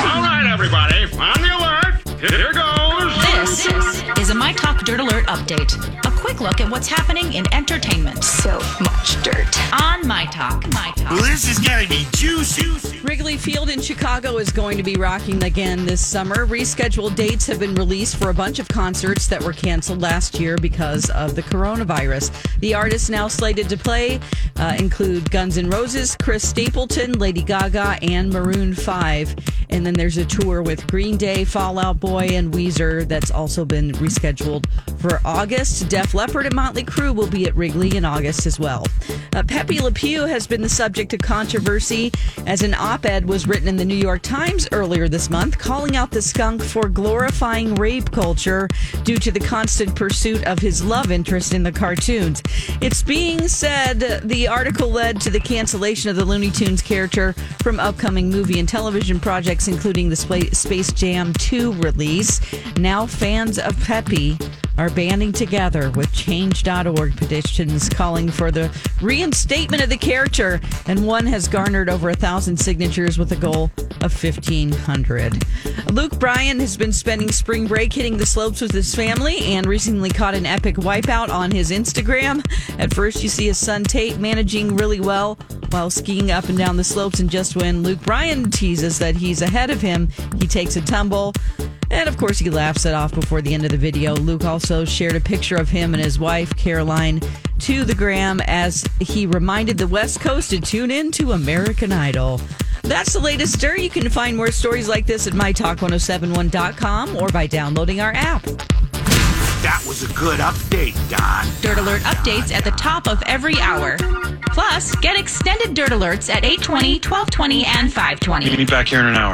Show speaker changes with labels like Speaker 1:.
Speaker 1: All right, everybody, on the alert. Here goes.
Speaker 2: This is a My Talk Dirt Alert update. A quick look at what's happening in entertainment
Speaker 3: So much dirt.
Speaker 2: on My Talk. My Talk.
Speaker 1: Well, this is gonna be juicy.
Speaker 4: Wrigley Field in Chicago is going to be rocking again this summer. Rescheduled dates have been released for a bunch of concerts that were canceled last year because of the coronavirus. The artists now slated to play uh, include Guns N' Roses, Chris Stapleton, Lady Gaga, and Maroon 5. And then there's a tour with Green Day, Fall Out Boy, and Weezer that's also been rescheduled for August. Def Leppard and Motley Crue will be at Wrigley in August as well. Uh, Pepe Le Pew has been the subject of controversy as an op ed was written in the New York Times earlier this month, calling out the skunk for glorifying rape culture due to the constant pursuit of his love interest in the cartoons. It's being said the article led to the cancellation of the Looney Tunes character from upcoming movie and television projects, including the Spa- Space Jam 2 release. Now, fans of Pepe are banding together with change.org petitions calling for the reinstatement of the character, and one has garnered over a thousand signatures with a goal of 1,500. Luke Bryan has been spending spring break hitting the slopes with his family and recently caught an epic wipeout on his Instagram. At first, you see his son Tate managing really well while skiing up and down the slopes, and just when Luke Bryan teases that he's ahead of him, he takes a tumble. And of course, he laughs it off before the end of the video. Luke also shared a picture of him and his wife, Caroline, to the gram as he reminded the West Coast to tune in to American Idol. That's the latest stir. You can find more stories like this at mytalk1071.com or by downloading our app.
Speaker 1: That was a good update, Don.
Speaker 2: Dirt Alert updates at the top of every hour. Plus, get extended Dirt Alerts at 820, 1220, and 520.
Speaker 5: Meet me back here in an hour.